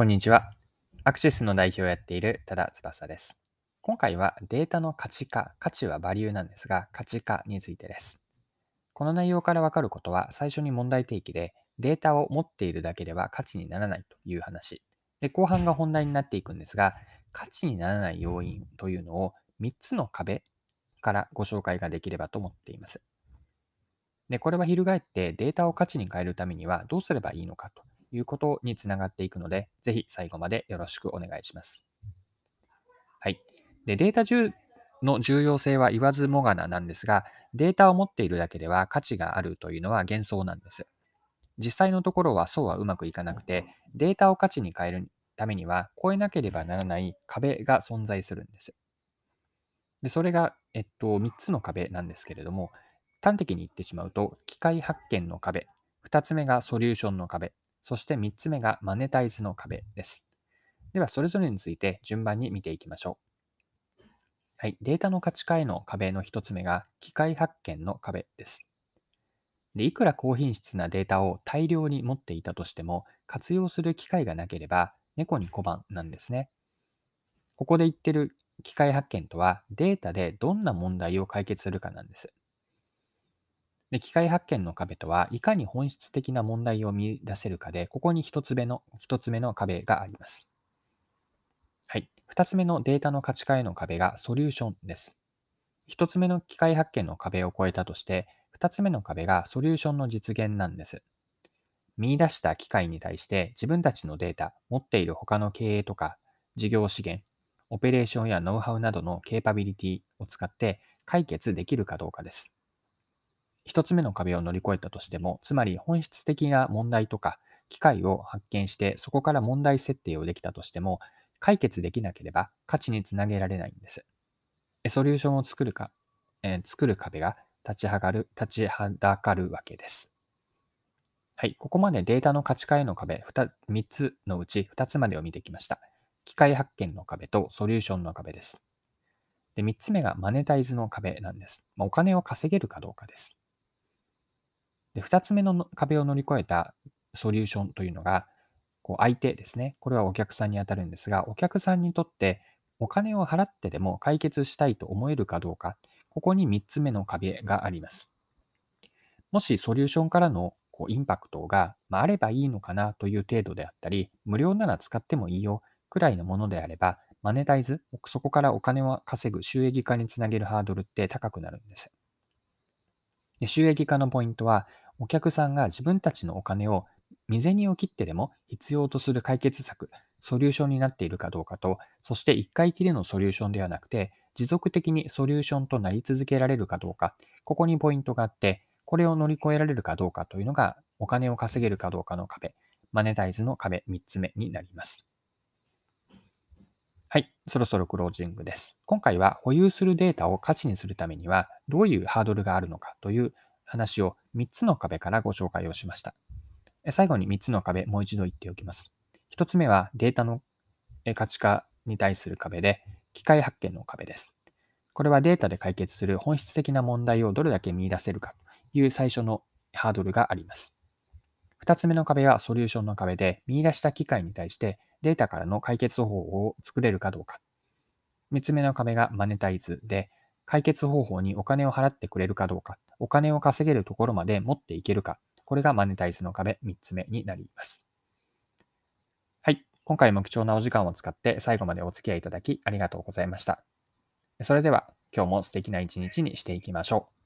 こんにちは。アクシスの代表をやっている多田翼です。今回はデータの価値化、価値はバリューなんですが、価値化についてです。この内容からわかることは、最初に問題提起で、データを持っているだけでは価値にならないという話。で、後半が本題になっていくんですが、価値にならない要因というのを3つの壁からご紹介ができればと思っています。で、これは翻ってデータを価値に変えるためにはどうすればいいのかということにつながっていくので、ぜひ最後までよろしくお願いします。はい。で、データの重要性は言わずもがななんですが、データを持っているだけでは価値があるというのは幻想なんです。実際のところはそうはうまくいかなくて、データを価値に変えるためには超えなければならない壁が存在するんです。で、それが、えっと、3つの壁なんですけれども、端的に言ってしまうと、機械発見の壁、2つ目がソリューションの壁、そして3つ目がマネタイズの壁です。では、それぞれについて順番に見ていきましょう。はい、データの価値化への壁の1つ目が機械発見の壁です。でいくら高品質なデータを大量に持っていたとしても、活用する機会がなければ猫に小判なんですね。ここで言ってる機械発見とは、データでどんな問題を解決するかなんです。で機械発見の壁とは、いかに本質的な問題を見出せるかで、ここに一つ目の、一つ目の壁があります。はい。二つ目のデータの価値化への壁がソリューションです。一つ目の機械発見の壁を超えたとして、二つ目の壁がソリューションの実現なんです。見出した機械に対して自分たちのデータ、持っている他の経営とか事業資源、オペレーションやノウハウなどのケーパビリティを使って解決できるかどうかです。一つ目の壁を乗り越えたとしても、つまり本質的な問題とか機械を発見してそこから問題設定をできたとしても、解決できなければ価値につなげられないんです。ソリューションを作るか、えー、作る壁が立ち上がる、立ちはだかるわけです。はい、ここまでデータの価値化への壁 2, 3つのうち2つまでを見てきました。機械発見の壁とソリューションの壁です。で3つ目がマネタイズの壁なんです。まあ、お金を稼げるかどうかです。で、2つ目の壁を乗り越えたソリューションというのが、こう相手ですね。これはお客さんにあたるんですが、お客さんにとってお金を払ってでも解決したいと思えるかどうか、ここに3つ目の壁があります。もしソリューションからのこうインパクトが、まあ、ればいいのかなという程度であったり、無料なら使ってもいいよくらいのものであれば、マネタイズ、そこからお金を稼ぐ収益化につなげるハードルって高くなるんです。で収益化のポイントは、お客さんが自分たちのお金を未銭を切ってでも必要とする解決策、ソリューションになっているかどうかと、そして1回きりのソリューションではなくて、持続的にソリューションとなり続けられるかどうか、ここにポイントがあって、これを乗り越えられるかどうかというのが、お金を稼げるかどうかの壁、マネタイズの壁3つ目になります。はい、そろそろクロージングです。今回は保有するデータを価値にするためにはどういうハードルがあるのかという話を3つの壁からご紹介をしました。最後に3つの壁、もう一度言っておきます。1つ目はデータの価値化に対する壁で、機械発見の壁です。これはデータで解決する本質的な問題をどれだけ見出せるかという最初のハードルがあります。2つ目の壁はソリューションの壁で、見出した機械に対してデータからの解決方法を作れるかどうか。3つ目の壁がマネタイズで、解決方法にお金を払ってくれるかどうか、お金を稼げるところまで持っていけるか、これがマネタイズの壁3つ目になります。はい。今回も貴重なお時間を使って最後までお付き合いいただきありがとうございました。それでは今日も素敵な一日にしていきましょう。